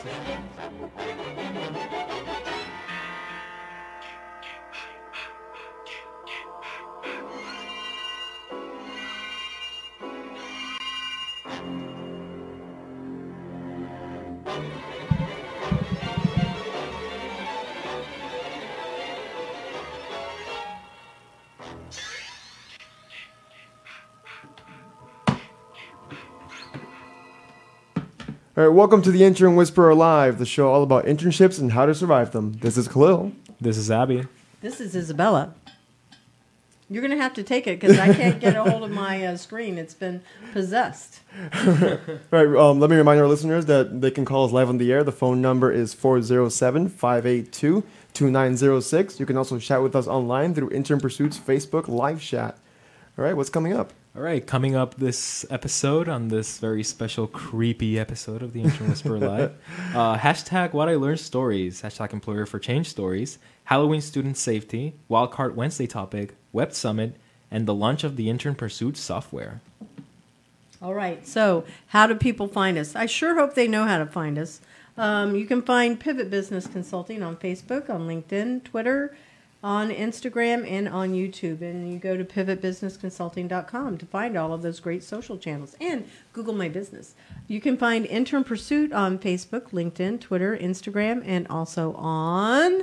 Thank you. All right, welcome to the Intern Whisperer Live, the show all about internships and how to survive them. This is Khalil. This is Abby. This is Isabella. You're going to have to take it because I can't get a hold of my uh, screen. It's been possessed. All right, um, let me remind our listeners that they can call us live on the air. The phone number is 407 582 2906. You can also chat with us online through Intern Pursuit's Facebook live chat. All right, what's coming up? All right, coming up this episode on this very special, creepy episode of the Intern Whisperer Live. Uh, hashtag What I Learned Stories. Hashtag Employer for Change Stories. Halloween Student Safety. Wildcard Wednesday topic. Web Summit. And the launch of the Intern Pursuit software. All right. So, how do people find us? I sure hope they know how to find us. Um, you can find Pivot Business Consulting on Facebook, on LinkedIn, Twitter, on Instagram, and on YouTube. And you go to pivotbusinessconsulting.com to find all of those great social channels and Google My Business. You can find Intern Pursuit on Facebook, LinkedIn, Twitter, Instagram, and also on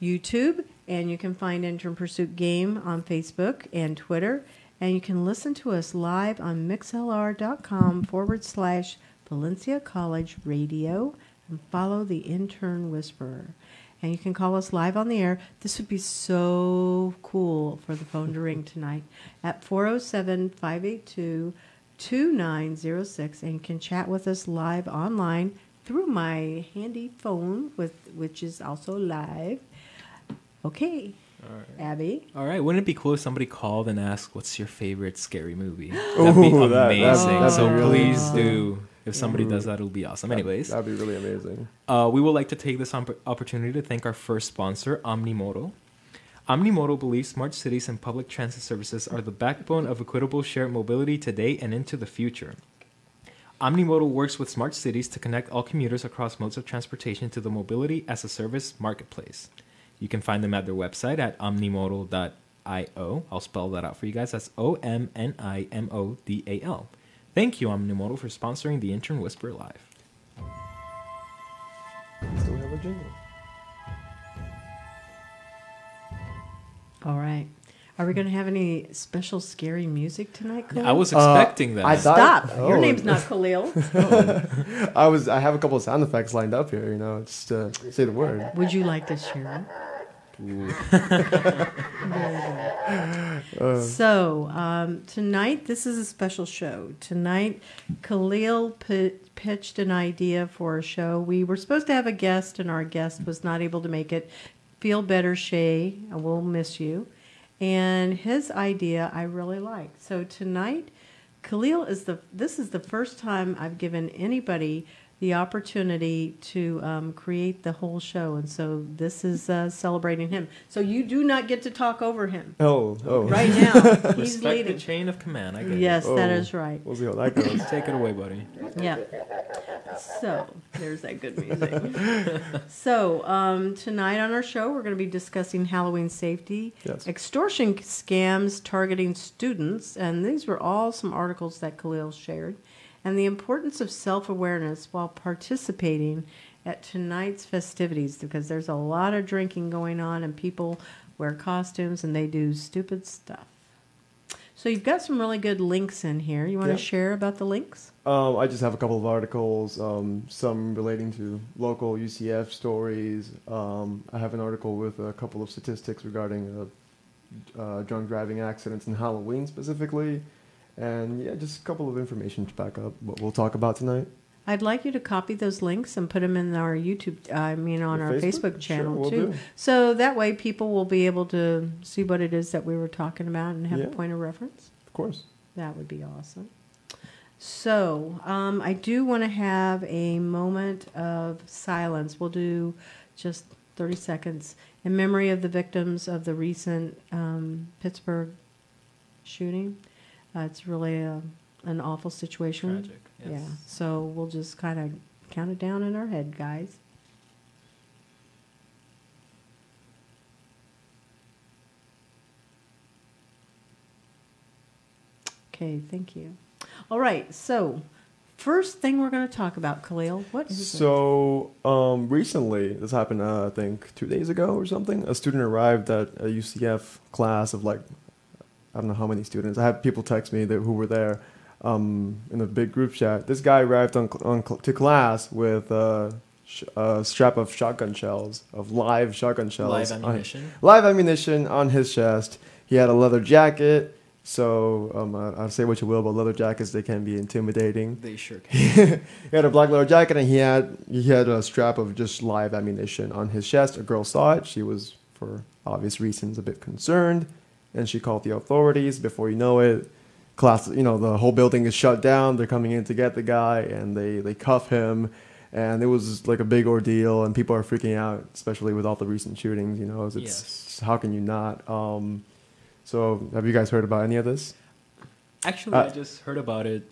YouTube. And you can find Intern Pursuit Game on Facebook and Twitter. And you can listen to us live on mixlr.com forward slash Valencia College Radio and follow the Intern Whisperer. And you can call us live on the air. This would be so cool for the phone to ring tonight at 407 582 2906. And you can chat with us live online through my handy phone, with which is also live. Okay. Abby. All right, wouldn't it be cool if somebody called and asked, "What's your favorite scary movie?" That'd be Ooh, amazing. that'd- that'd so be really please awesome. do. If somebody does that, it'll be awesome. Anyways, That'd be really amazing. Uh, we would like to take this opp- opportunity to thank our first sponsor, Omnimodal. Omnimodal believes smart cities and public transit services are the backbone of equitable shared mobility today and into the future. Omnimodal works with smart cities to connect all commuters across modes of transportation to the mobility as a service marketplace. You can find them at their website at omnimodal.io. I'll spell that out for you guys. That's O M N I M O D A L. Thank you, Omnimodal, for sponsoring the Intern Whisper Live. Still have a jingle. All right. Are we going to have any special scary music tonight, Khalil? I was expecting that. Uh, I thought- Stop. Your Oh. name's not Khalil. I was. I have a couple of sound effects lined up here. You know, just to say the word. Would you like to share so um, tonight, this is a special show. Tonight, Khalil p- pitched an idea for a show. We were supposed to have a guest, and our guest was not able to make it. Feel better, Shay. I will miss you. And his idea, I really like. So tonight, Khalil is the. This is the first time I've given anybody the opportunity to um, create the whole show, and so this is uh, celebrating him. So you do not get to talk over him Oh, oh. right now. He's Respect leading. the chain of command. I get Yes, that Oh. is right. We'll see how that goes. Take it away, buddy. Yeah. So there's that good music. so um, tonight on our show, we're going to be discussing Halloween safety, Yes. extortion scams targeting students, and these were all some articles that Khalil shared, and the importance of self-awareness while participating at tonight's festivities because there's a lot of drinking going on and people wear costumes and they do stupid stuff. So you've got some really good links in here. You want Yeah. to share about the links? Um, I just have a couple of articles, um, some relating to local UCF stories. Um, I have an article with a couple of statistics regarding uh, uh, drunk driving accidents and Halloween specifically. And yeah, just a couple of information to back up what we'll talk about tonight. I'd like you to copy those links and put them in our YouTube, I mean, on our Facebook? Facebook Sure, channel will too. do. So that way people will be able to see what it is that we were talking about and have Yeah. a point of reference. Of course. That would be awesome. So um, I do want to have a moment of silence. We'll do just 30 seconds in memory of the victims of the recent um, Pittsburgh shooting. Uh, it's really a, an awful situation. Tragic. Yes. Yeah. So we'll just kind of count it down in our head, guys. Okay, thank you. All right, so first thing we're going to talk about, Khalil, what is it? So um, recently, this happened, uh, I think, two days ago or something. A student arrived at a UCF class of like, I don't know how many students. I had people text me that, who were there um, in a big group chat. This guy arrived on, on to class with a, sh- a strap of shotgun shells, of live shotgun shells, Live on- ammunition. live ammunition on his chest. He had a leather jacket. So um, uh, I'll say what you will, but leather jackets they can be intimidating. They sure can. he had a black leather jacket and he had he had a strap of just live ammunition on his chest. A girl saw it. She was, for obvious reasons, a bit concerned, and she called the authorities. Before you know it, class, you know, the whole building is shut down. They're coming in to get the guy, and they they cuff him, and it was like a big ordeal, and people are freaking out, especially with all the recent shootings. You know, it's, Yes. how can you not? Um, so have you guys heard about any of this? Actually, Uh, I just heard about it.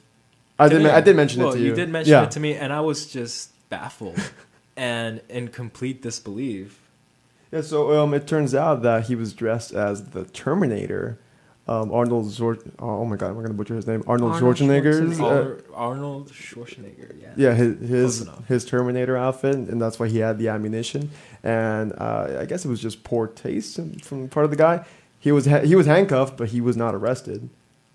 I did. I did mention well, it to you. You did mention yeah. it to me, and I was just baffled and in complete disbelief. Yeah, so um, it turns out that he was dressed as the Terminator, um, Arnold Schwar- Oh my God, I'm gonna butcher his name. Arnold, Arnold Schwarzenegger's. Schwarzenegger. uh, Arnold, Arnold Schwarzenegger. Yeah. yeah, his his, his Terminator outfit, and that's why he had the ammunition. And uh, I guess it was just poor taste from part of the guy. He was ha- he was handcuffed, but he was not arrested.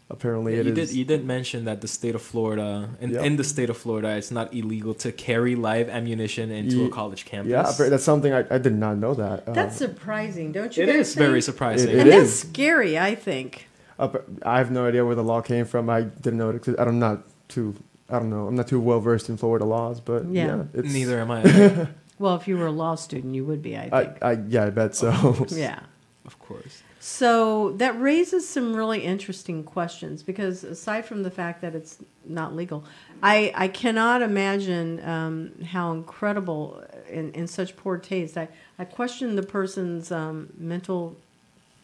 Apparently, Yeah, it you is. did. You did mention that the state of Florida, in, Yeah. in the state of Florida, it's not illegal to carry live ammunition into Ye- a college campus. yeah, that's something I, I did not know that. Uh, That's surprising, don't you it guys is very surprising. It and that's scary, I think. Up, I have no idea where the law came from. I didn't know it. 'cause I'm not too. I don't know. I'm not too well versed in Florida laws, but Yeah. yeah, it's, Neither am I. Well, if you were a law student, you would be, I I. I yeah, I bet so. yeah. of course. So that raises some really interesting questions because aside from the fact that it's not legal, I, I cannot imagine um, how incredible in, in such poor taste. I, I question the person's um, mental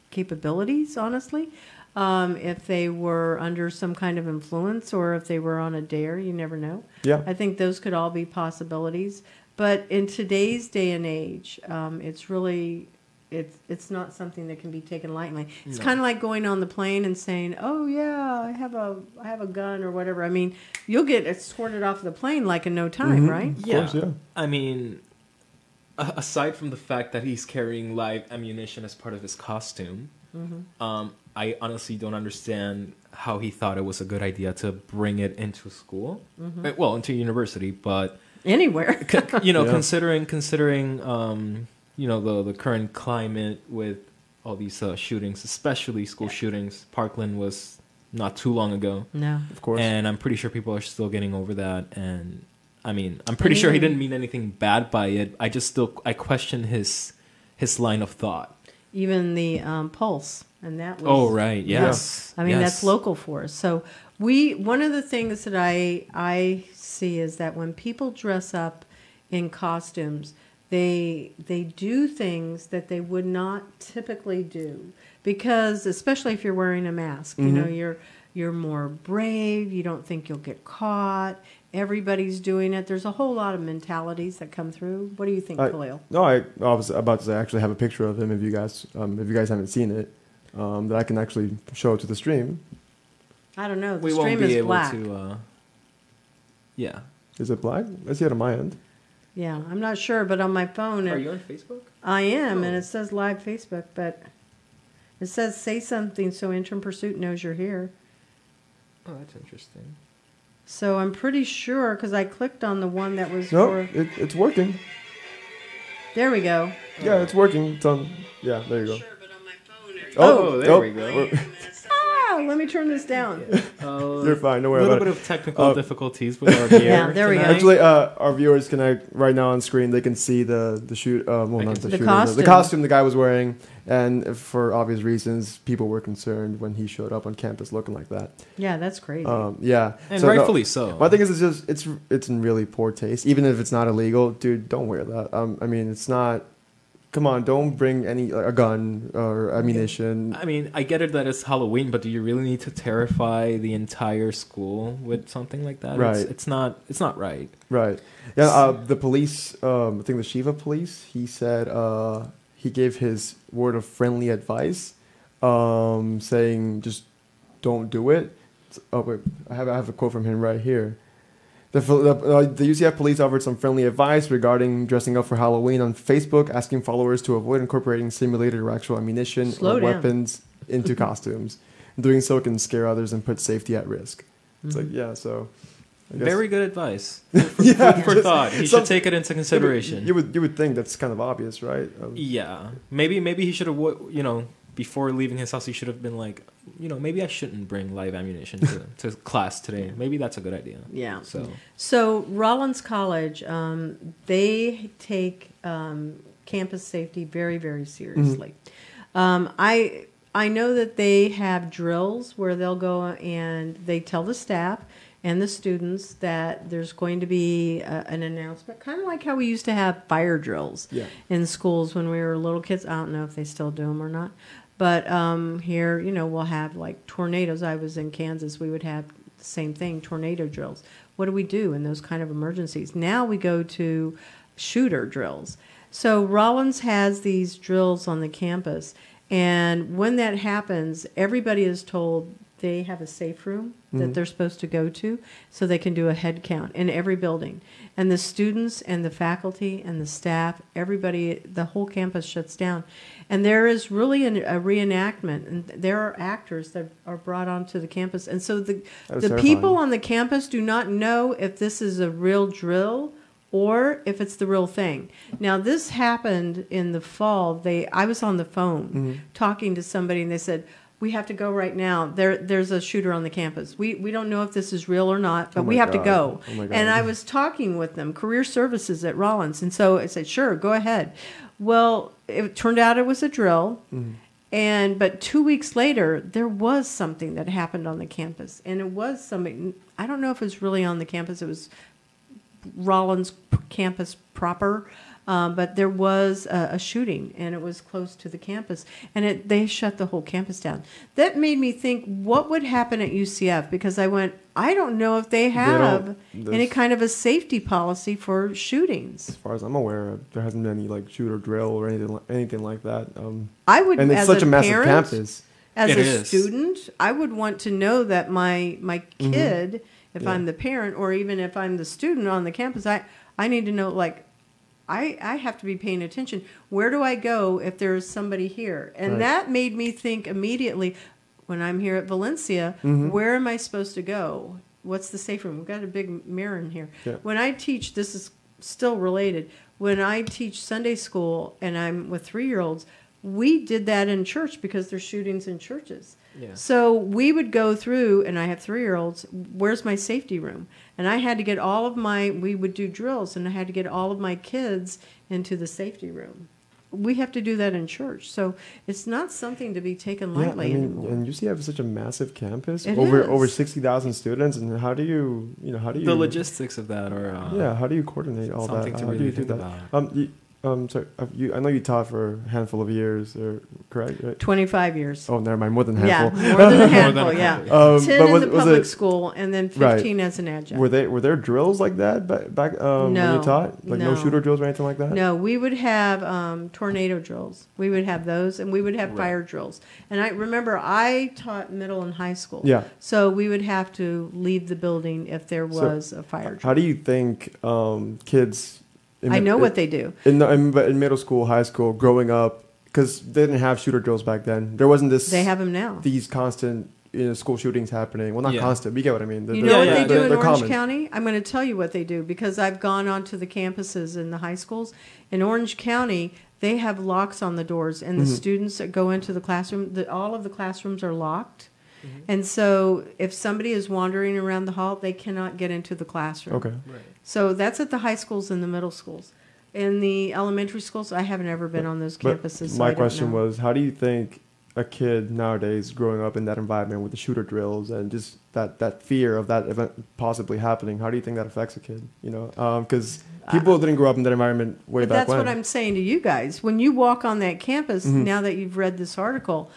capabilities, honestly. Um, if they were under some kind of influence or if they were on a dare, you never know. yeah, I think those could all be possibilities. But in today's day and age, um, it's really it's it's not something that can be taken lightly. It's No. kind of like going on the plane and saying, "Oh yeah, I have a I have a gun or whatever." I mean, you'll get escorted off the plane like in no time, Mhm. right? Of course, yeah. I mean, aside from the fact that he's carrying live ammunition as part of his costume, Mm-hmm. um, I honestly don't understand how he thought it was a good idea to bring it into school. Mm-hmm. Uh, Well, into university, but Anywhere. you know, Yeah. considering considering um, you know the the current climate with all these uh, shootings, especially school shootings. Parkland was not too long ago, no. Of course. and I'm pretty sure people are still getting over that. And I mean, I'm pretty sure he didn't mean anything bad by it. I just still I question his his line of thought. Even the um, pulse, and that was. Oh right, Yeah. yes. I mean, Yes. that's local for us. So we one of the things that I I see is that when people dress up in costumes, they they do things that they would not typically do because especially if you're wearing a mask, you know, you're you're more brave, you don't think you'll get caught. Everybody's doing it. There's a whole lot of mentalities that come through. What do you think, I- Khalil? no, I, I was about to say I actually have a picture of him. If you guys, um, if you guys haven't seen it, um, that I can actually show to the stream. I don't know. The we won't be is able black. to. Uh, yeah. Is it black? I see it on my end. Yeah, I'm not sure, but on my phone, Are it- you on Facebook? I am, and Oh. it says live Facebook, but it says say something so Intern Pursuit knows you're here. Oh, that's interesting. So I'm pretty sure because I clicked on the one that was No, for. it, it's working. There we go. Yeah, it's working. It's on. Yeah, there you go. but on my phone. It, Oh, oh there oh. we go. We're- let me turn this down. Uh, You're fine. Don't A little bit of technical Uh, difficulties with our gear. Yeah, there we go. Actually, uh, our viewers can uh, right now on screen. They can see the the shoot. Uh, well, not the. The shooter, costume. the costume the guy was wearing, and for obvious reasons, people were concerned when he showed up on campus looking like that. Yeah, that's crazy. Um, yeah, and So, no, rightfully so. My thing is, it's just it's it's in really poor taste. Even if it's not illegal, dude, don't wear that. Um, I mean, it's not come on, don't bring any like, a gun or ammunition. I mean, I get it that it's Halloween, but do you really need to terrify the entire school with something like that? Right. It's, it's not. It's not right. Right. Yeah. Uh, the police. Um, I think the Shiva police. He said uh, he gave his word of friendly advice, um, saying just don't do it. Oh wait, I have I have a quote from him right here. The, the, uh, the UCF police offered some friendly advice regarding dressing up for Halloween on Facebook, asking followers to avoid incorporating simulated or actual ammunition Slow or down. weapons into costumes. Doing so can scare others and put safety at risk. It's like, yeah, so. Very good advice. For, Yeah, food for just thought. He some- should take it into consideration. You would you would think that's kind of obvious, right? Um, Yeah, maybe maybe he should have you know before leaving his house he should have been like you know maybe I shouldn't bring live ammunition to, to class today. Maybe that's a good idea. Yeah. So So Rollins College, um, they take um, campus safety very, very seriously. Um, I I know that they have drills where they'll go and they tell the staff and the students that there's going to be a, an announcement, kind of like how we used to have fire drills Yeah. in schools when we were little kids. I don't know if they still do them or not. But um, here, you know, we'll have like tornadoes. I was in Kansas. We would have the same thing, tornado drills. What do we do in those kind of emergencies? Now we go to shooter drills. So Rollins has these drills on the campus, and when that happens, everybody is told they have a safe room that Mhm. they're supposed to go to so they can do a head count in every building. And the students and the faculty and the staff, everybody, the whole campus shuts down. And there is really an, a reenactment, and there are actors that are brought onto the campus. And so the, the people on the campus do not know if this is a real drill or if it's the real thing. Now this happened in the fall. They I was on the phone Mhm. talking to somebody and they said, "We have to go right now. There there's a shooter on the campus. We we don't know if this is real or not, but Oh we have to go." Oh and I was talking with them, career services at Rollins, and so I said, "Sure, go ahead." Well, it turned out it was a drill. Mhm. And but two weeks later, there was something that happened on the campus, and it was something. I don't know if it was really on the campus. It was Rollins campus proper, um, but there was a, a shooting, and it was close to the campus, and it they shut the whole campus down. That made me think, what would happen at UCF? Because I went, I don't know if they have don't- any kind of a safety policy for shootings. As far as I'm aware, there hasn't been any like shooter drill or anything anything like that. Um, I would, and it's as such a, a, massive parent, campus. as It a is. student, I would want to know that my my Mhm. kid, if Yeah. I'm the parent or even if I'm the student on the campus, I I need to know like I I have to be paying attention. Where do I go if there's somebody here? And Right. that made me think immediately when I'm here at Valencia, Mhm. where am I supposed to go? What's the safe room? We've got a big mirror in here. Yeah. When I teach, this is still related. When I teach Sunday school and I'm with three year olds, we did that in church because there's shootings in churches. Yeah. So we would go through, and I have three year olds, where's my safety room? And I had to get all of my, we would do drills, and I had to get all of my kids into the safety room. We have to do that in church. So it's not something to be taken lightly Yeah, I lightly mean, anymore. and UCF is such a massive campus, It over is. over sixty thousand students, and how do you, you know, how do you, The logistics of that or. uh, yeah, how do you coordinate all that? something to How do really you do that? about. Um, you, um, sorry, uh, you, I know you taught for a handful of years, or correct? Right? 25 years. Oh, never mind, more than a yeah, handful. more than a More than handful, yeah. Um, 10 but in was, the was public it, school, and then Right. 15 as an adjunct. were they were there drills like that back back um, when you taught? Like no. no. shooter drills or anything like that? No, we would have um, tornado drills. We would have those, and we would have Right. fire drills. And I remember I taught middle and high school. Yeah. So we would have to leave the building if there So, was a fire drill. How do you think um, kids? In I know in- what they do. in, the, in, in middle school, high school, growing up, because they didn't have shooter drills back then. There wasn't this. They have them now. these constant you know, school shootings happening. Well, not Yeah. constant. But you get what I mean. They're- You know Yeah, what yeah, they do they're- in they're Orange common. County? I'm going to tell you what they do because I've gone onto the campuses in the high schools. In Orange County, they have locks on the doors, and the Mhm. students that go into the classroom, the, all of the classrooms are locked. Mhm. And so if somebody is wandering around the hall, they cannot get into the classroom. Okay. Right. So that's at the high schools and the middle schools. In the elementary schools, I haven't ever been on those campuses. so my don't question know. was, how do you think? a kid nowadays growing up in that environment with the shooter drills and just that that fear of that event possibly happening. How do you think that affects a kid? You know, because people didn't grow up in that environment way But back that's when. what I'm saying to you guys. When you walk on that campus, Mhm. now that you've read this article,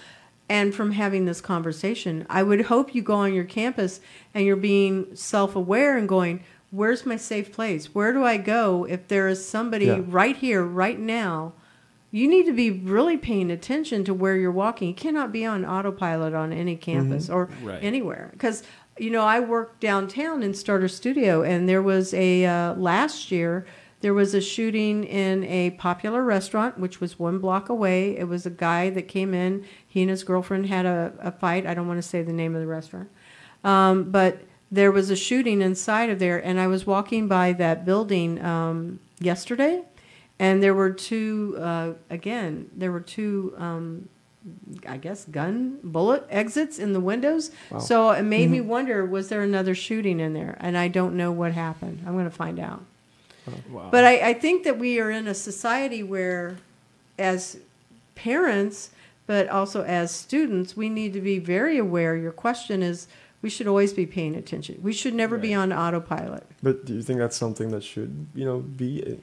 and from having this conversation, I would hope you go on your campus and you're being self aware and going, Where's my safe place? Where do I go if there is somebody Yeah. right here, right now? You need to be really paying attention to where you're walking. You cannot be on autopilot on any campus or Right. anywhere. Because, you know, I worked downtown in Starter Studio, and there was a, uh, last year, there was a shooting in a popular restaurant, which was one block away. It was a guy that came in. He and his girlfriend had a, a fight. I don't want to say the name of the restaurant. Um, but there was a shooting inside of there, and I was walking by that building um, yesterday, and there were two, uh, again, there were two, um, I guess, gun bullet exits in the windows. Wow. So it made me wonder was there another shooting in there? And I don't know what happened. I'm going to find out. Wow. But I, I think that we are in a society where, as parents, but also as students, we need to be very aware. Your question is we should always be paying attention. We should never be on autopilot. But do you think that's something that should, you know, be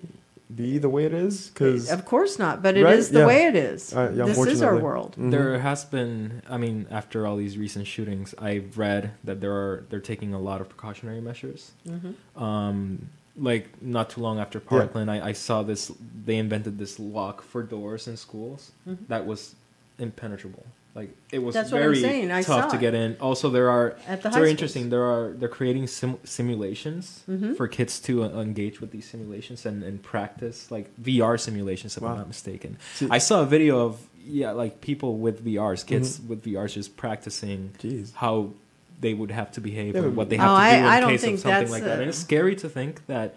be the way it is? Because Of course not, but it is Right? the Yeah. way it is. Uh, yeah, this is our unfortunately. world. There has been, I mean, after all these recent shootings, I've read that there are they're taking a lot of precautionary measures. Mhm. Um, like not too long after Parkland, I, I saw this. They invented this lock for doors in schools Mhm. that was impenetrable. Like it was That's very tough to get in. Also, there are At the it's very schools. interesting. There are they're creating sim- simulations Mhm. for kids to uh, engage with these simulations and, and practice like VR simulations, if Wow. I'm not mistaken. See- I saw a video of yeah, like people with VRs, kids Mm-hmm. with VRs, just practicing Jeez. how they would have to behave or what they Oh, have to I- do in I case of something like that. And it's scary to think that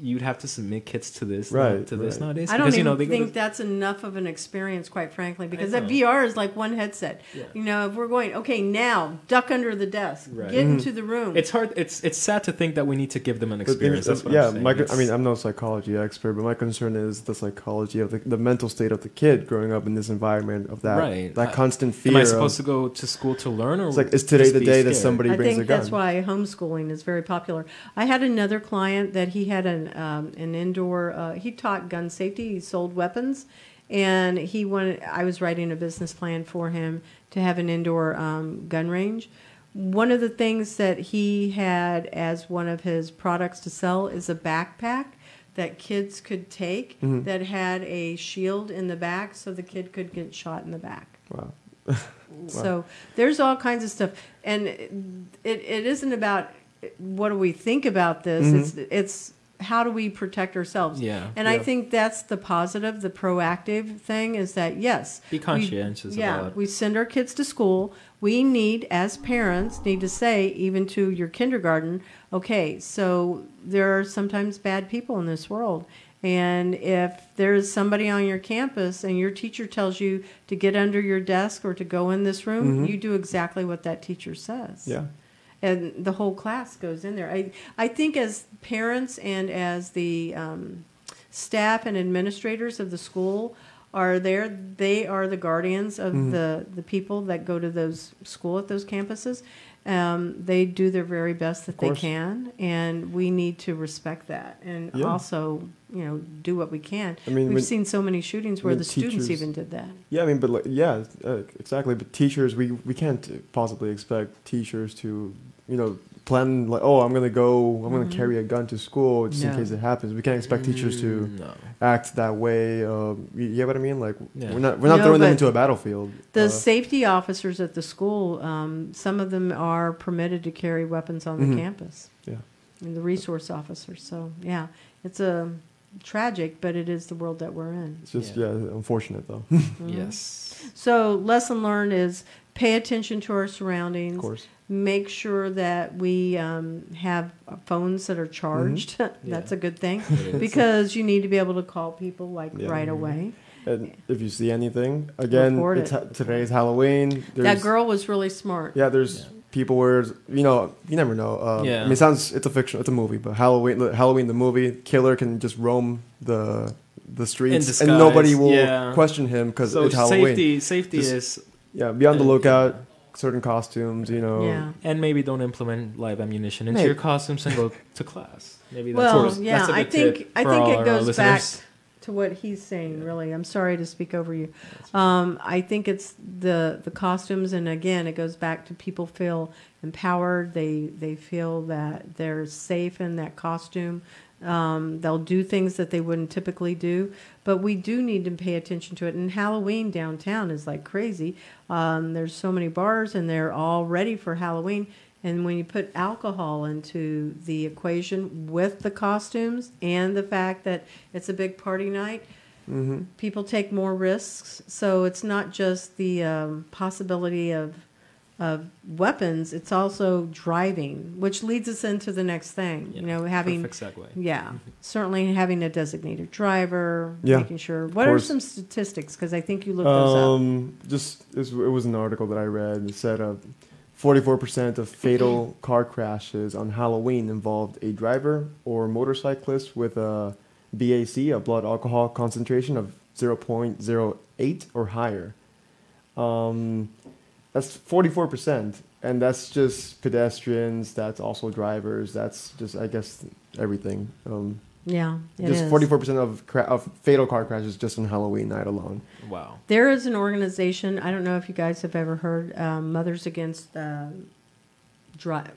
you'd have to submit kids to this Right, to this right. nowadays I don't because even you know think to, that's enough of an experience, quite frankly, because that. VR is like one headset. Yeah. You know, if we're going, okay, now duck under the desk, Right. get Mhm. into the room. it's hard. It's it's sad to think that we need to give them an experience. is, That's what yeah, I'm my, I mean, I'm no psychology expert, but my concern is the psychology of the, the mental state of the kid growing up in this environment of that Right. that I- constant fear. am I of- supposed to go to school to learn, or It's like, is today the be day that somebody I brings a gun? I think that's why homeschooling is very popular. I had another client that he had an um, an indoor. Uh, he taught gun safety. He sold weapons, and he wanted. I was writing a business plan for him to have an indoor um, gun range. One of the things that he had as one of his products to sell is a backpack that kids could take Mhm. that had a shield in the back, so the kid could get shot in the back. Wow. So there's all kinds of stuff, and it, it isn't about what do we think about this. Mhm. It's it's how do we protect ourselves. Yeah. And I think that's the positive, the proactive thing is that yes, Be we- conscientious yeah, about it. we send our kids to school. We need, as parents, need to say even to your kindergarten, okay, so there are sometimes bad people in this world. And if there's somebody on your campus and your teacher tells you to get under your desk or to go in this room, Mhm. you do exactly what that teacher says Yeah. And the whole class goes in there. I I think as parents and as the um, staff and administrators of the school are there, they are the guardians of Mhm. the the people that go to those school at those campuses. Um, they do their very best that they can, and we need to respect that, and Yeah. also, you know, do what we can. I mean, We've when- seen so many shootings where mean, the students even did that. Yeah, I mean, but like, yeah, uh, exactly. But teachers, we we can't possibly expect teachers to, you know, plan like, oh, I'm gonna go, I'm gonna Mhm. carry a gun to school just No. in case it happens. We can't expect teachers to no. act that way. Um, you, you get what I mean? Like, Yeah. we're not we're not No, throwing them into a battlefield. The Uh, safety officers at the school, um, some of them are permitted to carry weapons on the Mhm. campus. Yeah. And the resource officers. So, yeah, it's a tragic, but it is the world that we're in. it's just Yeah. yeah, unfortunate though. Mhm. Yes. So, lesson learned is pay attention to our surroundings. of course. Make sure that we um, have phones that are charged. That's Yeah. a good thing because you need to be able to call people like Yeah. right away. And if you see anything, again, Report it's it. ha- today's Halloween. that girl was really smart. Yeah, there's Yeah. people where you know you never know. Um, Yeah. I mean, it sounds it's a fiction, it's a movie, but Halloween, Halloween the movie, killer can just roam the the streets and nobody will yeah. question him because so it's Halloween. safety safety Just- is yeah, be on the And- lookout. Certain costumes, you know. Yeah. And maybe don't implement live ammunition into Maybe. your costumes and go to class. Maybe that's Well, that's yeah, a I good think tip I for think all it our goes back listeners. to what he's saying. Really, I'm sorry to speak over you. Um, I think it's the the costumes, and again, it goes back to people feel empowered. They they feel that they're safe in that costume. Um, they'll do things that they wouldn't typically do, but we do need to pay attention to it. And Halloween downtown is like crazy. Um, there's so many bars, and they're all ready for Halloween. And when you put alcohol into the equation with the costumes and the fact that it's a big party night, hmm people take more risks. So it's not just the um, possibility of of weapons; it's also driving, which leads us into the next thing. Yeah, you know, having perfect segue. yeah, certainly having a designated driver, Yeah, making sure. What are some statistics? Because I think you looked those up. Um, just it was, an article that I read. It said uh, 44% of fatal car crashes on Halloween involved a driver or motorcyclist with a BAC, a blood alcohol concentration of 0.08 or higher. Um, that's 44%, and that's just pedestrians. That's also drivers. That's just I guess everything. Um, Yeah, it just is. 44% of cra- of fatal car crashes just on Halloween night alone. Wow. There is an organization. I don't know if you guys have ever heard um, Mothers Against uh, Dri-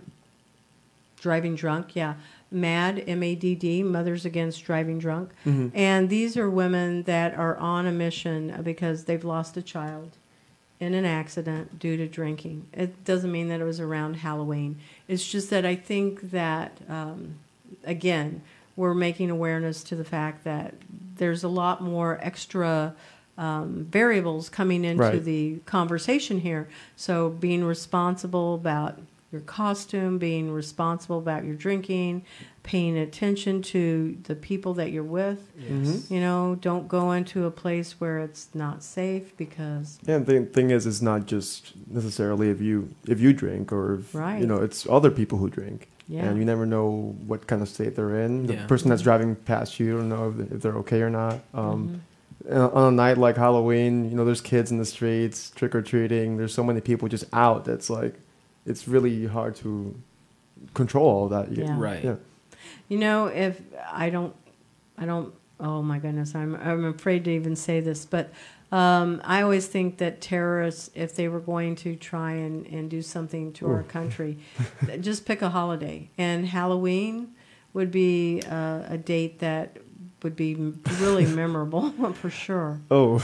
Driving Drunk. Yeah, MAD, M A D D, Mothers Against Driving Drunk. Mhm. And these are women that are on a mission because they've lost a child in an accident due to drinking. It doesn't mean that it was around Halloween. It's just that I think that, um, again, we're making awareness to the fact that there's a lot more extra um, variables coming into Right. the conversation here. So being responsible about your costume, being responsible about your drinking, paying attention to the people that you're with. Yes. You know, don't go into a place where it's not safe because Yeah, and the thing is, it's not just necessarily if you if you drink or if, Right. you know, it's other people who drink, yeah, and you never know what kind of state they're in. The Yeah. person that's driving past you, you don't know if, if they're okay or not. Um, Mhm. On a night like Halloween, you know, there's kids in the streets trick or treating. There's so many people just out. That's like, it's really hard to control all that. You- Yeah. Right. Yeah. You know, if I don't, I don't. Oh my goodness, I'm I'm afraid to even say this, but um, I always think that terrorists, if they were going to try and, and do something to our country, just pick a holiday, and Halloween would be uh, a date that would be really memorable for sure. Oh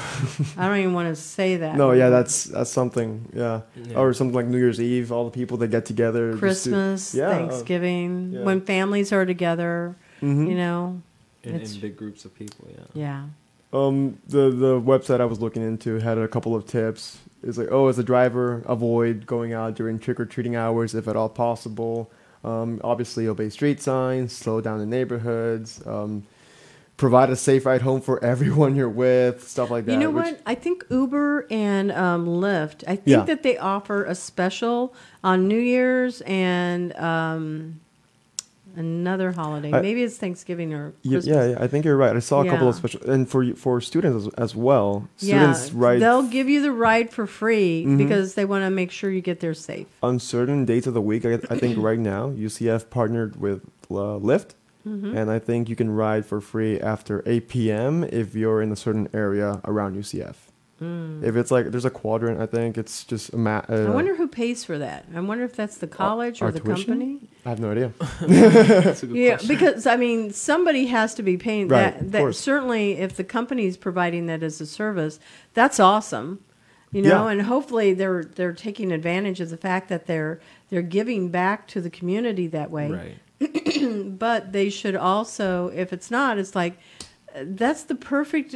I don't even want to say that. no, yeah, that's that's something. Yeah. Yeah. or something like New Year's Eve. All the people that get together. just to- Christmas, Yeah, uh, Thanksgiving, yeah. when families are together, Mhm. you know, in, it's- in big groups of people. Yeah. yeah. Um, the the website I was looking into had a couple of tips. It's like, oh, as a driver, avoid going out during trick or treating hours if at all possible. Um, obviously, obey street signs, slow down in neighborhoods, um, provide a safe ride home for everyone you're with, stuff like that. You know which- what? I think Uber and um, Lyft. I think Yeah. that they offer a special on New Year's and um, another holiday. I- Maybe it's Thanksgiving or Yeah, Christmas. yeah, yeah, I think you're right. I saw a couple of special, and for for students as, as well. Yeah, Students ride they'll give you the ride for free Mhm. because they want to make sure you get there safe. on certain days of the week. I, I think right now UCF partnered with uh, Lyft, hmm and I think you can ride for free after 8 p.m. if you're in a certain area around UCF. Mm. If it's like there's a quadrant, I think it's just a ma- uh, I wonder who pays for that. I wonder if that's the college or our the tuition? company. I have no idea. That's a good Yeah, question. because I mean, somebody has to be paying Right, that. of That course. certainly, if the company's providing that as a service, that's awesome. You know, Yeah. and hopefully they're they're taking advantage of the fact that they're they're giving back to the community that way. right. But they should also, if it's not, it's like that's the perfect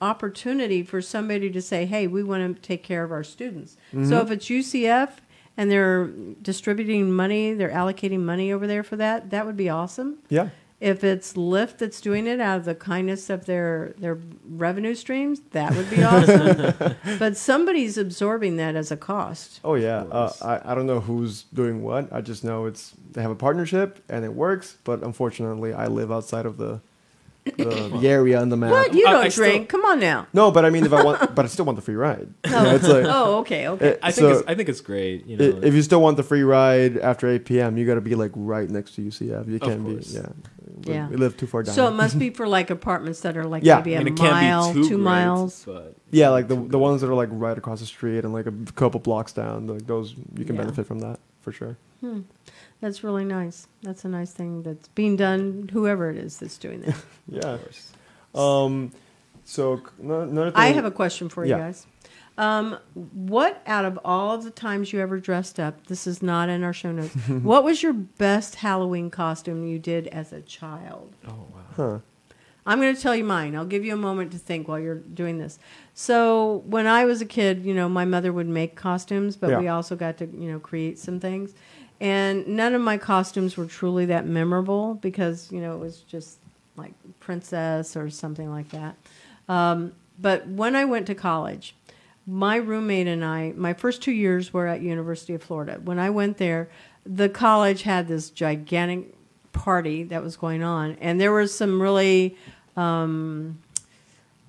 opportunity for somebody to say, "Hey, we want to take care of our students." So Mhm. if it's UCF and they're distributing money, they're allocating money over there for that, that would be awesome. Yeah, If it's Lyft that's doing it out of the kindness of their their revenue streams, that would be awesome. but somebody's absorbing that as a cost. Oh yeah. Uh. I I don't know who's doing what. I just know it's they have a partnership and it works. But unfortunately, I live outside of the the, the area on the map. What? You don't I still- drink. Come on now. No, but I mean, if I want, but I still want the free ride. You oh. know, it's like, Oh, okay, okay. it- I think so it's, I think it's great. You i- know, if you still want the free ride after 8 p.m., you got to be like right next to UCF. You can't be, course. yeah. We, Yeah. we live too far down. So it must be for like apartments that are like Yeah. maybe I a mean, it can't mile, be too two great, miles. but yeah, like the the ones that are like right across the street and like a couple blocks down, like those you can Yeah. benefit from that for sure. Hmm. That's really nice. That's a nice thing that's being done. Whoever it is that's doing that. Yeah. of course. Um. So another thing. I have a question for you guys. Um, what out of all of the times you ever dressed up? This is not in our show notes. what was your best Halloween costume you did as a child? Oh wow. Huh. I'm going to tell you mine. I'll give you a moment to think while you're doing this. So, when I was a kid, you know, my mother would make costumes, but Yeah. we also got to, you know, create some things. And none of my costumes were truly that memorable because, you know, it was just like princess or something like that. Um, but when I went to college, my roommate and I, my first two years were at University of Florida. When I went there, the college had this gigantic party that was going on, and there were some really um,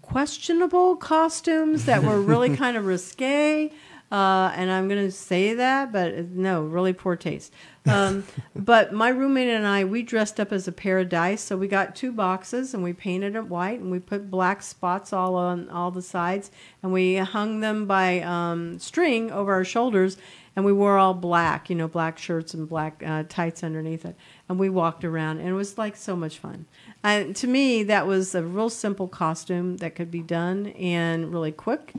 questionable costumes that were really kind of risque. Uh, and I'm going to say that, but no, really poor taste. Um, but my roommate and I, we dressed up as a pair of dice. So we got two boxes and we painted it white and we put black spots all on all the sides and we hung them by um, string over our shoulders and we wore all black, you know, black shirts and black uh, tights underneath it. And we walked around and it was like so much fun. And to me, that was a real simple costume that could be done and really quick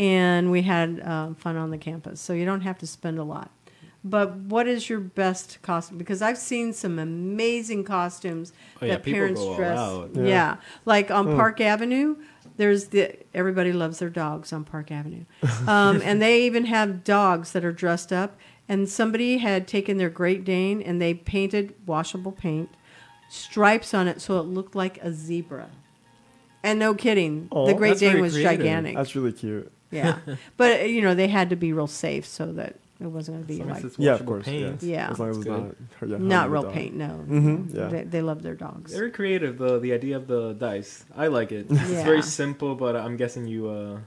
and we had um, fun on the campus. So you don't have to spend a lot. But what is your best costume? Because I've seen some amazing costumes Oh, yeah, that people parents go all dress. out. Yeah. Yeah. like on Park Avenue. There's the everybody loves their dogs on Park Avenue, um, and they even have dogs that are dressed up. And somebody had taken their Great Dane and they painted washable paint stripes on it so it looked like a zebra. And no kidding, Oh, the Great Dane was creative. gigantic. That's really cute. Yeah, but uh, you know they had to be real safe so that it wasn't going to be as like Yeah, of course. paint. Yeah. Yeah. As long as it's not. Yeah, not real dog. paint. No, Mhm, yeah. they, they love their dogs. Very creative, the the idea of the dice. I like it. Yeah. It's very simple, but I'm guessing you. Uh,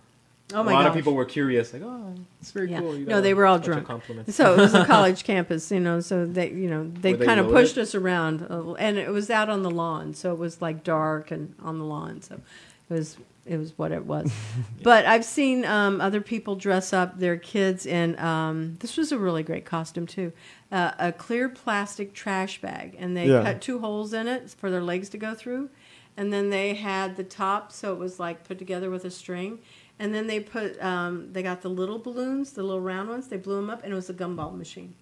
Oh a my lot gosh. of people were curious, like, oh, it's very Yeah. cool. You No, they were all a bunch of drunk. So it was a college campus, you know. So they, you know, they they kind of loaded? pushed us around, uh, and it was out on the lawn, so it was like dark and on the lawn. So it was it was what it was. But I've seen um, other people dress up their kids in. Um, this was a really great costume too, uh, a clear plastic trash bag, and they Yeah. cut two holes in it for their legs to go through, and then they had the top, so it was like put together with a string. And then they put, um, they got the little balloons, the little round ones. They blew them up, and it was a gumball machine.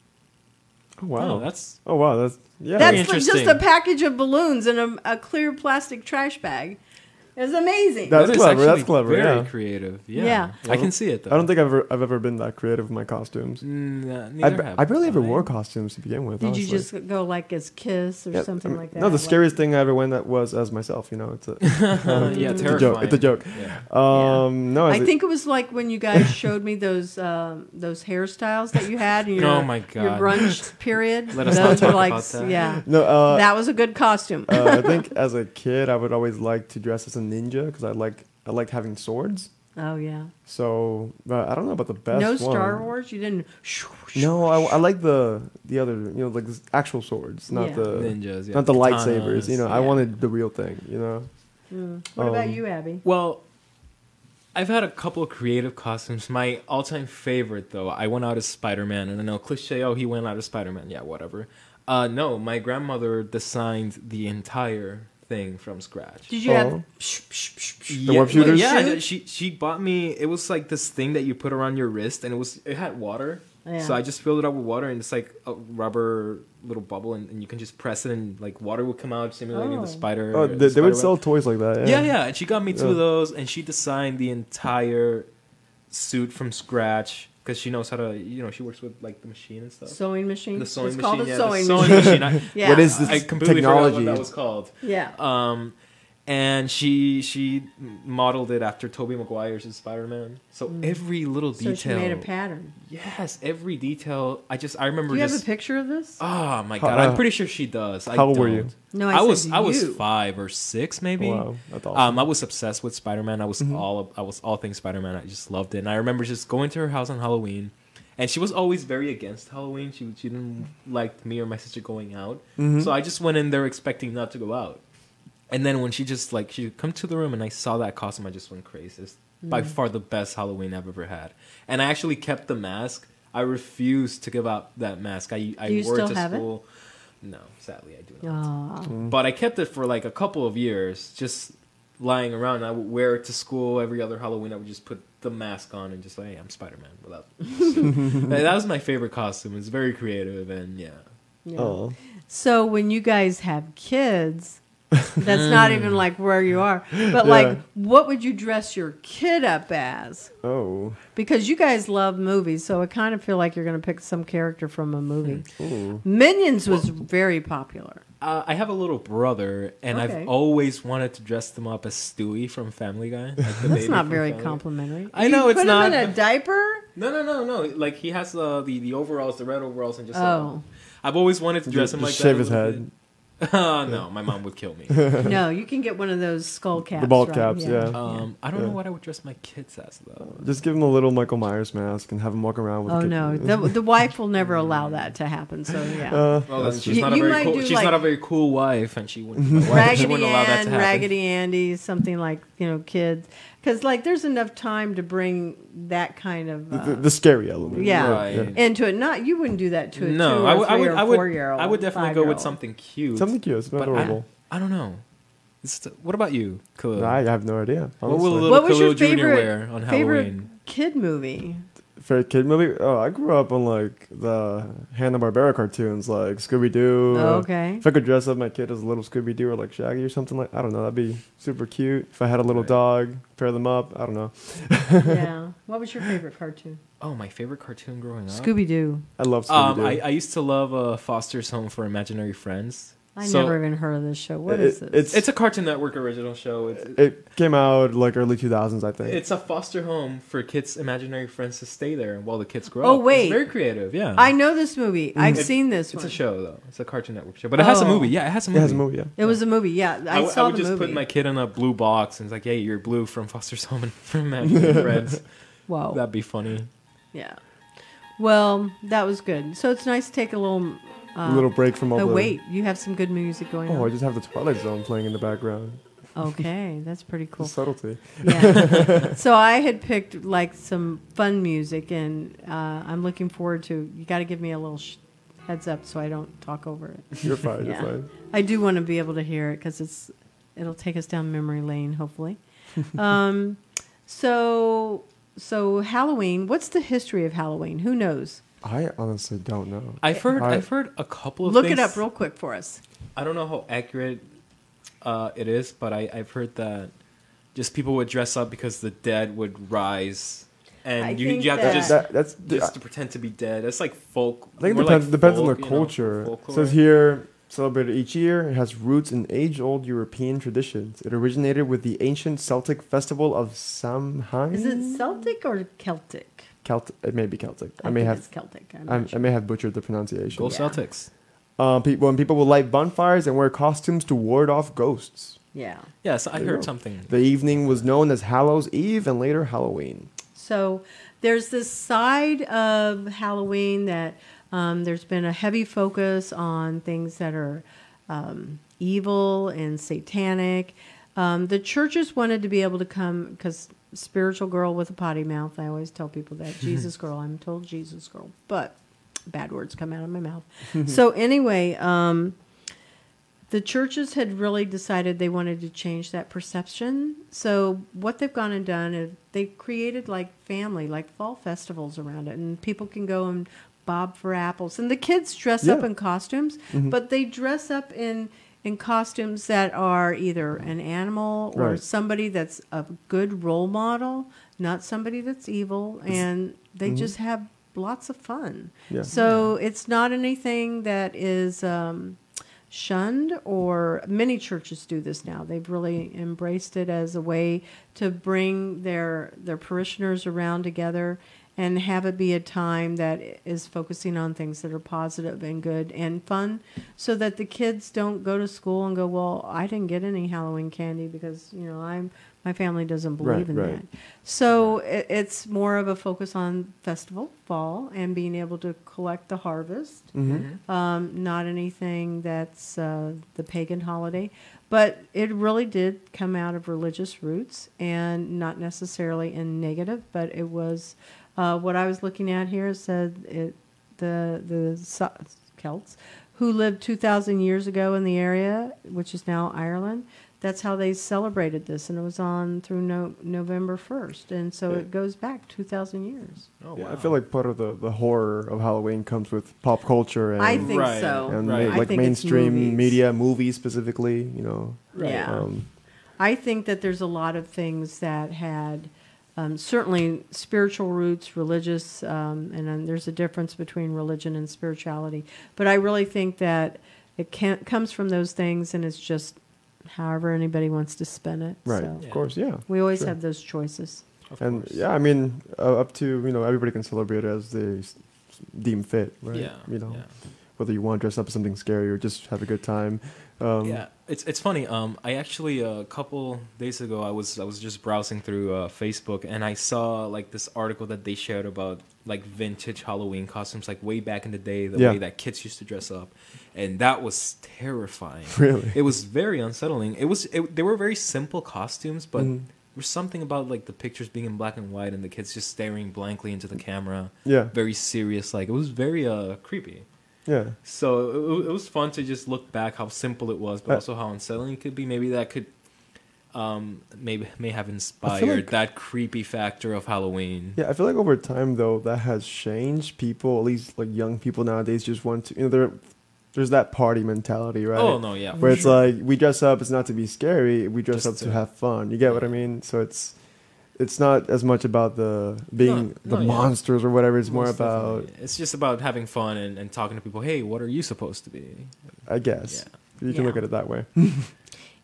Oh, wow. Oh, that's oh wow. That's yeah. That's like just a package of balloons in a, a clear plastic trash bag. It was amazing. That's that is clever, that's actually clever, Very yeah. creative. Yeah, Yeah. I can see it though. I don't think I've ever I've ever been that creative with my costumes. Mm, uh, I, neither b- have I barely ever wore costumes to begin with. Did you just go like as Kiss or Yeah, something I mean, like that? No, the Like- scariest thing I ever went that was as myself. You know, it's a, Uh, yeah, it's a terrifying. joke. It's a joke. Yeah. Um, no, I as a- think it was like when you guys showed me those um, those hairstyles that you had in your, Oh my god, your God. brunch period. Let us those not are talk like, about that. yeah, no. Uh, that was a good costume. uh, I think as a kid, I would always like to dress as a ninja because I like I liked having swords. oh yeah. So, but I don't know about the best. no one. Star Wars. You didn't. No, I, I like the the other, you know, like the actual swords, not Yeah. the Ninjas, yeah. not the katanas, lightsabers. You know, I wanted the real thing. You know. Mm. What about Um, you, Abby? Well, I've had a couple of creative costumes. My all-time favorite, though, I went out as Spider-Man, and I know cliche. Oh, he went out as Spider-Man. Yeah, whatever. Uh, no, my grandmother designed the entire thing from scratch. Did you Oh. have? The web shooters? Yeah, Shoot? she she bought me. It was like this thing that you put around your wrist, and it was it had water. Yeah. So I just filled it up with water, and it's like a rubber little bubble, and, and you can just press it, and like water will come out, simulating Oh. the spider. Oh, the they, they would sell toys like that. Yeah, yeah, and she got me two Yeah. of those, and she designed the entire suit from scratch because she knows how to. You know, she works with like the machine and stuff. Sewing machine. the sewing it's machine, called a yeah, sewing the sewing machine. machine. I, Yeah. What is this I completely technology? forgot what that was called. Yeah. Um, and she she modeled it after Tobey Maguire's Spider Man. So every little Mm. So detail. she made a pattern. Yes, every detail. I just I remember Do you have a picture of this? Oh my god! uh, I'm pretty sure she does. I how old were don't. you? no, I, I, said was I was five or six maybe. Wow, that's awesome. Um, I was obsessed with Spider Man. I was Mhm. all I was all things Spider Man. I just loved it. And I remember just going to her house on Halloween, and she was always very against Halloween. She she didn't like me or my sister going out, Mhm. so I just went in there expecting not to go out. And then when she just like she come to the room and I saw that costume, I just went crazy. It's by Mm. far the best Halloween I've ever had. And I actually kept the mask. I refused to give out that mask. I I Do you wore still it to have it? school. No, sadly I do not. Aw. Mm. But I kept it for like a couple of years, just lying around. I would wear it to school every other Halloween. I would just put the mask on and just like, hey, I'm Spider Man without. suit. that that was my favorite costume. It's very creative and yeah. Yeah. Oh. So when you guys have kids, that's not even like where you are. But Yeah. like, what would you dress your kid up as? Oh. Because you guys love movies, so I kind of feel like you're going to pick some character from a movie. Ooh. Minions was very popular. Uh, I have a little brother, and Okay. I've always wanted to dress them up as Stewie from Family Guy. Like the That's not very Family complimentary. I You know, it's put not, him in a diaper. No, no, no, no. Like he has uh, the the overalls, the red overalls, and just. uh, Oh I've always wanted to Just- dress him just like shave his head. bit. Uh, no, my mom would kill me. no, you can get one of those skull caps. The bald right? caps, yeah. Um, I don't know what I would dress my kids as though. Just give him a little Michael Myers mask and have him walk around with. a Oh kid- no, the the wife will never allow that to happen. So yeah. Uh, Well, that's she's true. You- not a you very might cool. do, She's like- not a very cool wife, and she wouldn't. My wife, she Raggedy wouldn't allow that Ann, to happen. Raggedy Andy, something like you know, kids, because like there's enough time to bring that kind of the, uh, the, the scary element. Yeah. Right. into it. Not you wouldn't do that to a No, two or I would. I three would. or I would. four year old. I would definitely go with something cute. Something cute. It's but adorable. I, I don't know. It's, what about you, Khalil? I have no idea. what will little What was Khalil your Jr. favorite- wear on favorite Halloween? kid movie. Favorite kid movie? Oh, I grew up on like the Hanna Barbera cartoons, like Scooby Doo. Oh, okay. If I could dress up my kid as a little Scooby Doo or like Shaggy or something like, I don't know, that'd be super cute. If I had a little Right. dog, pair them up. I don't know. yeah. What was your favorite cartoon? Oh, my favorite cartoon growing up. Scooby Doo. I love Scooby Um, Doo. I, I used to love uh, Foster's Home for Imaginary Friends. I So- never even heard of this show. What It- is this? it's- It's a Cartoon Network original show. It's, it came out like early 2000s, I think. it's a foster home for kids' imaginary friends to stay there while the kids grow Oh, up. wait. it's very creative. Yeah, I know this movie. Mm. I've It- seen this It's one. a show though. It's a Cartoon Network show, but it has a Oh. movie. Yeah, it has a movie. it has a movie, yeah. It was a movie. Yeah, I, I, w- saw I would the just movie. put my kid in a blue box and it's like, "Hey, you're blue from Foster's Home and from Imaginary Friends." Whoa. That'd be funny. Yeah. Well, that was good. So it's nice to take a little. Uh, a little break from all Oh the. wait, you have some good music going on. Oh, I just have the Twilight Zone playing in the background. Okay, that's pretty cool. subtlety. Yeah. so I had picked like some fun music, and uh, I'm looking forward to. You got to give me a little sh- heads up so I don't talk over it. You're fine. Yeah. You're fine. I do want to be able to hear it because it's it'll take us down memory lane, hopefully. um, so so Halloween. What's the history of Halloween? Who knows? I honestly don't know. I've heard. I- I've heard a couple of. Look things. it up real quick for us. I don't know how accurate uh, it is, but I, I've heard that just people would dress up because the dead would rise, and I you, you have that- to just That, that's. just to pretend to be dead. That's like folk. I think it depends, like depends on folk, the you know, culture. It says here, celebrated each year. It has roots in age-old European traditions. It originated with the ancient Celtic festival of Samhain. Is it Celtic or Celtic? Celt? It may be Celtic. I, I, may think have. it's Celtic. I'm I, I may have butchered the pronunciation. Go Yeah. Celtics. Um, people, when people will light bonfires and wear costumes to ward off ghosts. Yeah. Yes, I There heard something. The evening was known as Hallows Eve and later Halloween. So there's this side of Halloween that um, there's been a heavy focus on things that are um, evil and satanic. Um, the churches wanted to be able to come because spiritual girl with a potty mouth. I always tell people that Jesus girl. I'm told Jesus girl, but bad words come out of my mouth. so anyway, um, the churches had really decided they wanted to change that perception. So what they've gone and done is they created like family, like fall festivals around it, and people can go and bob for apples, and the kids dress up in costumes, Mhm. but they dress up in in costumes that are either an animal or Right. somebody that's a good role model, not somebody that's evil, and they Mhm. just have lots of fun. Yeah. So it's not anything that is um, shunned or many churches do this now they've really embraced it as a way to bring their their parishioners around together and have it be a time that is focusing on things that are positive and good and fun so that the kids don't go to school and go well i didn't get any halloween candy because you know i'm my family doesn't believe Right, in right. that so it, it's more of a focus on festival fall and being able to collect the harvest Mm-hmm. um, not anything that's uh, the pagan holiday, but it really did come out of religious roots and not necessarily in negative, but it was uh, what I was looking at here said it the the So- Celts who lived 2,000 years ago in the area, which is now Ireland. That's how they celebrated this, and it was on through no, November 1st, and so Yeah. it goes back 2,000 years. Oh, Yeah, I feel like part of the, the horror of Halloween comes with pop culture and I think Right. so. and Right. ma- I like think it's mainstream movies. media, movies specifically. You know, Yeah. um, I think that there's a lot of things that had um, certainly spiritual roots, religious, um, and then there's a difference between religion and spirituality. But I really think that it can comes from those things, and it's just however anybody wants to spin it. right? So Of course, yeah. we always Sure. have those choices. Of and course. yeah, I mean, uh, up to you know, everybody can celebrate as they s- deem fit, right? Yeah. You know, yeah. whether you want to dress up as something scary or just have a good time. Um, yeah, it's it's funny. Um, I actually a couple days ago I was I was just browsing through uh, Facebook and I saw like this article that they shared about like vintage Halloween costumes, like way back in the day, the Yeah. way that kids used to dress up, and that was terrifying. Really. It was very unsettling. It was it, they were very simple costumes, but Mhm. there was something about like the pictures being in black and white and the kids just staring blankly into the camera, Yeah. very serious. Like it was very uh creepy. Yeah. So it, it was fun to just look back how simple it was, but Uh, also how unsettling it could be. Maybe that could, um, maybe may have inspired like- that creepy factor of Halloween. Yeah, I feel like over time though that has changed. People, at least like young people nowadays, just want to you know there. There's that party mentality, right? Oh no, yeah, Where it's sure. like we dress up, it's not to be scary. We dress Just up to, to- have fun. You get what I mean? So it's it's not as much about the being No, the no, yeah. monsters or whatever. It's more about, definitely. it's just about having fun and, and talking to people. Hey, what are you supposed to be? I guess you can Yeah. look at it that way.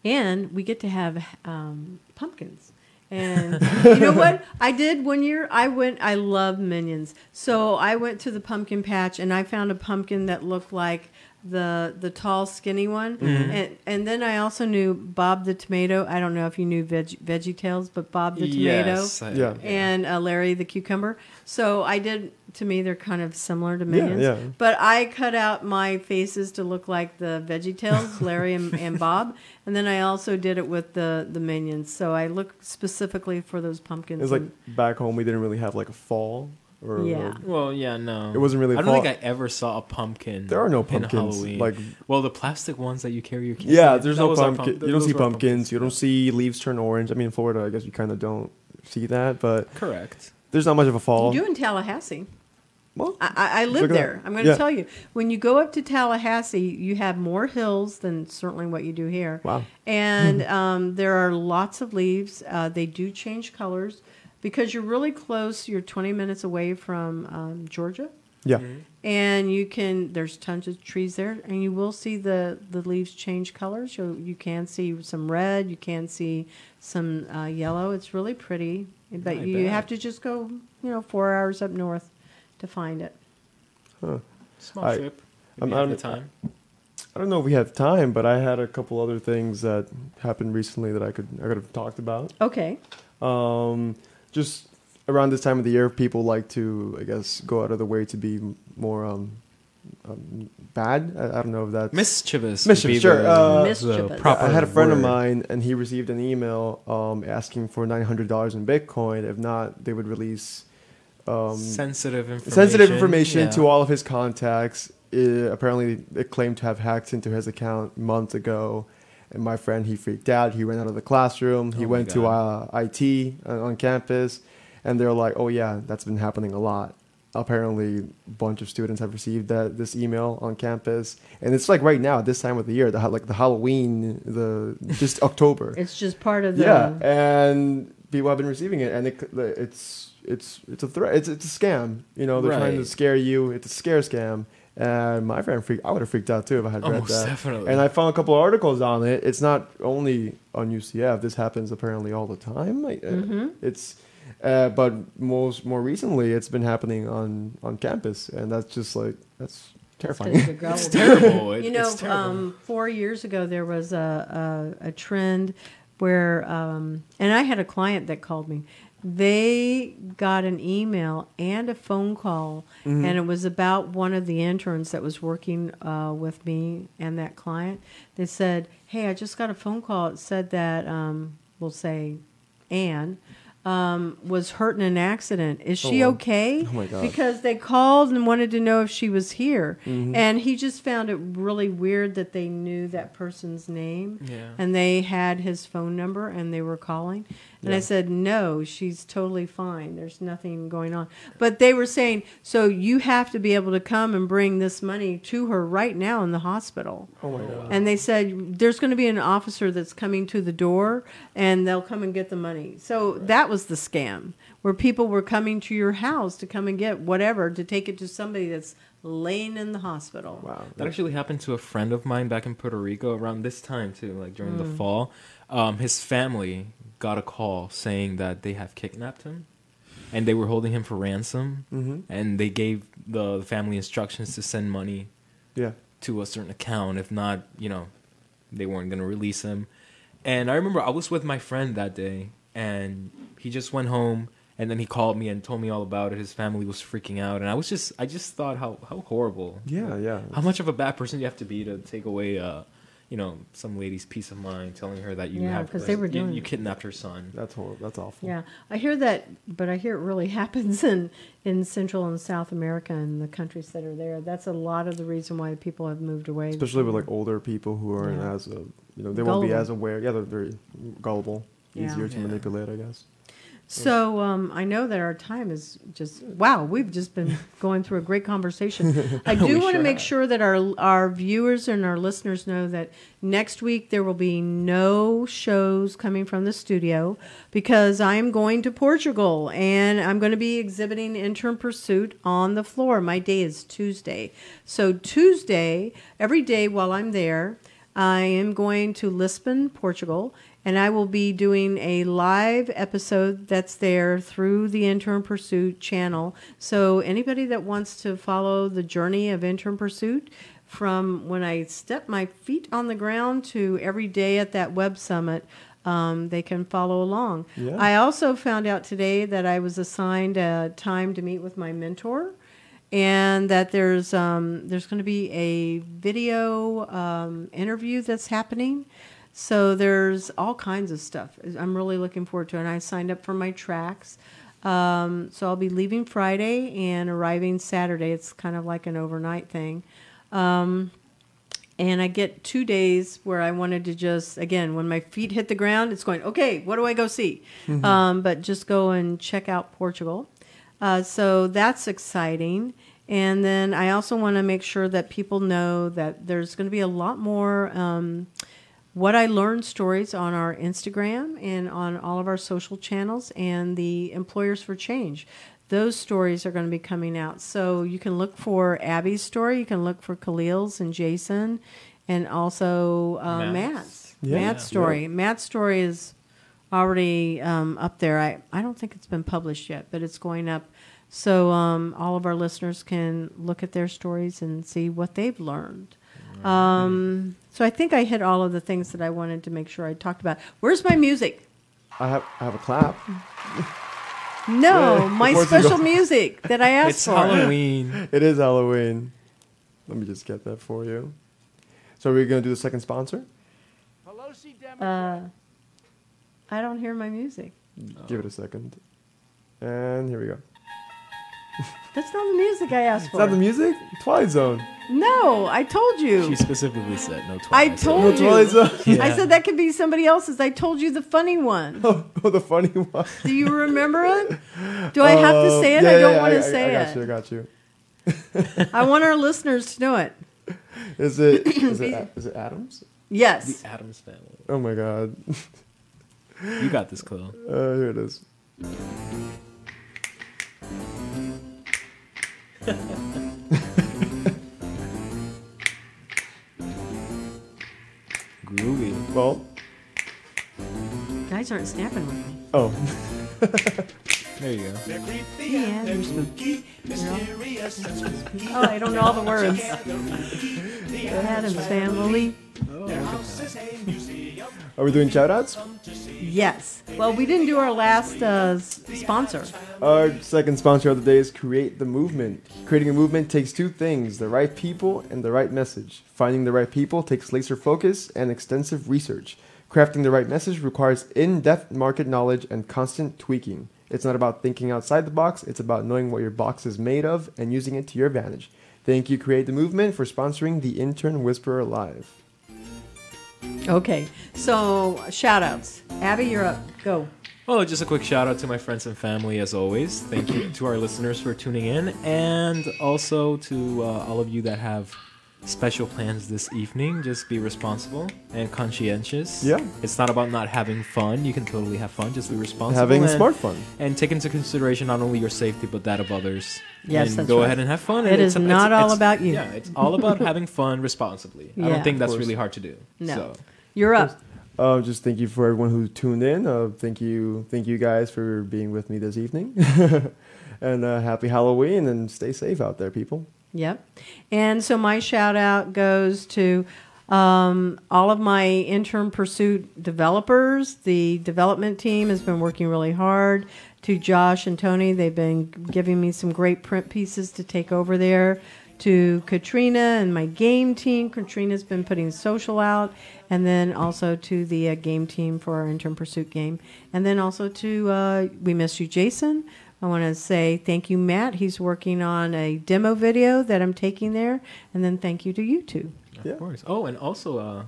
And we get to have um, pumpkins. And you know what? I did one year. I went. I love minions. So I went to the pumpkin patch and I found a pumpkin that looked like the the tall, skinny one. And and then I also knew Bob the tomato. I don't know if you knew Veg, Veggie Tales, but Bob the tomato Yes, I- Yeah. and uh, Larry the cucumber. So I did. To me, they're kind of similar to Yeah, minions. yeah. But I cut out my faces to look like the Veggie Tales, Larry and, and Bob, and then I also did it with the the minions. So I look specifically for those pumpkins. It's like back home we didn't really have like a fall or Yeah. Well, yeah, no. It wasn't really I don't fall- think I ever saw a pumpkin. there are no in pumpkins. Halloween. Like well, the plastic ones that you carry your kids. yeah, in, there's that no was our pumpkin. pump- you don't see were our pumpkins. You don't see leaves turn orange. I mean, in Florida, I guess you kind of don't see that, but Correct. there's not much of a fall. you do in Tallahassee. well, I, I I live at that. there. I'm going to Yeah. tell you. When you go up to Tallahassee, you have more hills than certainly what you do here. wow. And um, there are lots of leaves. Uh, they do change colors because you're really close. You're 20 minutes away from um, Georgia. Yeah. Mm-hmm. and you can there's tons of trees there and you will see the the leaves change colors you you can see some red you can see some uh, yellow it's really pretty but I you bet. have to just go you know four hours up north to find it Huh. Small I- trip. If I'm- you have I'm- the time. I don't know if we have time, but I had a couple other things that happened recently that I could I could have talked about. okay Um, just around this time of the year, people like to, I guess, go out of the way to be more um, um bad. I, I don't know if that's Mischievous. Mischievous, sure, the- uh, Mischievous. I had a friend of mine, and he received an email um, asking for nine hundred dollars in Bitcoin. If not, they would release um, sensitive information. sensitive information yeah. to all of his contacts. Uh, apparently, it claimed to have hacked into his account months ago. And my friend, he freaked out. He ran out of the classroom. He Oh went to uh, IT on on campus, and they're like, "Oh yeah, that's been happening a lot." Apparently, a bunch of students have received that this email on campus, and it's like right now, at this time of the year, the like the Halloween, the just October. it's just part of the Yeah, and people have been receiving it, and it, it's it's it's a threat. It's it's a scam. You know, they're trying to scare you. It's a scare scam, And my friend freaked. I would have freaked out too if I had Oh, read most that. definitely. And I found a couple of articles on it. It's not only on UCF. This happens apparently all the time. Like, uh, Mhm. It's, uh, but most more recently, it's been happening on on campus, and that's just like that's terrifying. Because It's terrible. It- you know, it's terrible. um, four years ago there was a, a, a trend where, um, and I had a client that called me. They got an email and a phone call, Mm-hmm. and it was about one of the interns that was working uh, with me and that client. They said, "Hey, I just got a phone call. It said that um, we'll say Anne." Um, was hurt in an accident. Is she wow. okay? Oh my God. Because they called and wanted to know if she was here. Mm-hmm. And he just found it really weird that they knew that person's name Yeah. and they had his phone number and they were calling. And I said, No, she's totally fine. There's nothing going on. But they were saying, So you have to be able to come and bring this money to her right now in the hospital. oh my god. And they said, There's going to be an officer that's coming to the door and they'll come and get the money. So that was the scam where people were coming to your house to come and get whatever to take it to somebody that's laying in the hospital. Wow. That actually happened to a friend of mine back in Puerto Rico around this time too, like during the Mm. fall. Um, his family got a call saying that they have kidnapped him, and they were holding him for ransom. Mm-hmm. And they gave the family instructions to send money Yeah. to a certain account. If not, you know, they weren't gonna release him. And I remember I was with my friend that day, and he just went home, and then he called me and told me all about it. His family was freaking out, and I was just, I just thought how how horrible Yeah. Yeah. how much of a bad person you have to be to take away, uh, you know, some lady's peace of mind, telling her that you Yeah, have 'cause they were you- doing you, it. kidnapped her son. That's horrible. That's awful. Yeah, I hear that, but I hear it really happens in, in Central and South America and the countries that are there. That's a lot of the reason why people have moved away. Especially with like older people who aren't Yeah. as, uh, you know, they won't be as aware. Yeah, they're very gullible, Yeah. easier to Yeah. manipulate, I guess. So um, I know that our time is just wow. We've just been going through a great conversation. I do want to sure make have. sure that our our viewers and our listeners know that next week there will be no shows coming from the studio because I am going to Portugal and I'm going to be exhibiting Intern Pursuit on the floor. My day is Tuesday, so Tuesday every day while I'm there. I am going to Lisbon, Portugal, and I will be doing a live episode that's there through the Intern Pursuit channel. So anybody that wants to follow the journey of Intern Pursuit from when I step my feet on the ground to every day at that web summit, um, they can follow along. Yeah. I also found out today that I was assigned a time to meet with my mentor and that there's um, there's going to be a video um, interview that's happening. So there's all kinds of stuff. I'm really looking forward to it. And I signed up for my tracks. Um, so I'll be leaving Friday and arriving Saturday. It's kind of like an overnight thing. Um, and I get two days where I wanted to just again when my feet hit the ground, it's going okay. What do I go see? Um, but just go and check out Portugal. Uh, so that's exciting. And then I also want to make sure that people know that there's going to be a lot more um, what I learned stories on our Instagram and on all of our social channels and the Employers for Change. Those stories are going to be coming out. So you can look for Abby's story, you can look for Khalil's and Jason, and also uh, Matt's. Matt's. Yeah. Matt's Yeah. story. Matt's story is already um, up there. I, I don't think it's been published yet, but it's going up. So um, all of our listeners can look at their stories and see what they've learned. Um, so I think I hit all of the things that I wanted to make sure I talked about. Where's my music? I have I have a clap. No, Yeah, my of course you special music that I asked It's for. It's Halloween. It is Halloween. Let me just get that for you. So we're gonna do the second sponsor. Pelosi Uh, I don't hear my music. Give it a second. And here we go. That's not the music I asked Is for. that the music? Twilight Zone. no, I told you. She specifically said no. Twilight Zone. I Twilight told Oh, you. Twilight Zone. I said that could be somebody else's. I told you the funny one. oh, the funny one. Do you remember it? Do I have to Oh, say it? yeah, I don't yeah, want I- to I- say I got you. I it. got you. I want our listeners to know it. Is it is it A- is it Addams? Yes. The Addams family. Oh my God. You got this, Chloe. Uh, here it is. Groovy. Well. Guys aren't snapping with me. Oh. There you go. Yeah, they're spooky. They're all- Oh, I don't know all the words. The Addams Family. are we doing shout outs? Yes. Well, we didn't do our last uh, sponsor. Our second sponsor of the day is Create the Movement. Creating a movement takes two things the right people and the right message. Finding the right people takes laser focus and extensive research. Crafting the right message requires in depth market knowledge and constant tweaking. It's not about thinking outside the box, it's about knowing what your box is made of and using it to your advantage. Thank you, Create the Movement, for sponsoring the Intern Whisperer Live. Okay. So, shout outs. Abby, you're up. Go. Well, just a quick shout out to my friends and family as always. Thank you to our listeners for tuning in, and also to uh, all of you that have special plans this evening. Just be responsible and conscientious. Yeah. It's not about not having fun. You can totally have fun. Just be responsible. Having and, smart fun. and take into consideration not only your safety but that of others. Yes, and that's go right. ahead and have fun. It and is it's- not it's- all it's- about you. Yeah, it's all about having fun responsibly. I don't think that's really hard to do. No. So. You're up. Uh, just thank you for everyone who tuned in. Uh, thank you, thank you guys for being with me this evening, and uh, happy Halloween and stay safe out there, people. Yep. And so my shout out goes to um, all of my intern pursuit developers. The development team has been working really hard. To Josh and Tony, they've been giving me some great print pieces to take over there. To Katrina and my game team, Katrina's been putting social out, and then also to the uh, game team for our intern pursuit game, and then also to uh, we miss you, Jason. I want to say thank you, Matt. He's working on a demo video that I'm taking there, and then thank you to you two. Yeah. Of course. Oh, and also, uh,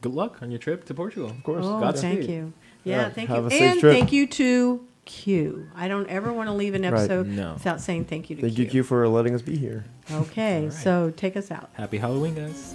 good luck on your trip to Portugal. Of course. Oh, Godspeed. thank you. Yeah, Yeah, thank have you, a safe and trip. thank you to Q. I don't ever want to leave an Right. episode No. without saying thank you to Thank you, Q, for letting us be here. Okay, All right. so take us out. Happy Halloween, guys.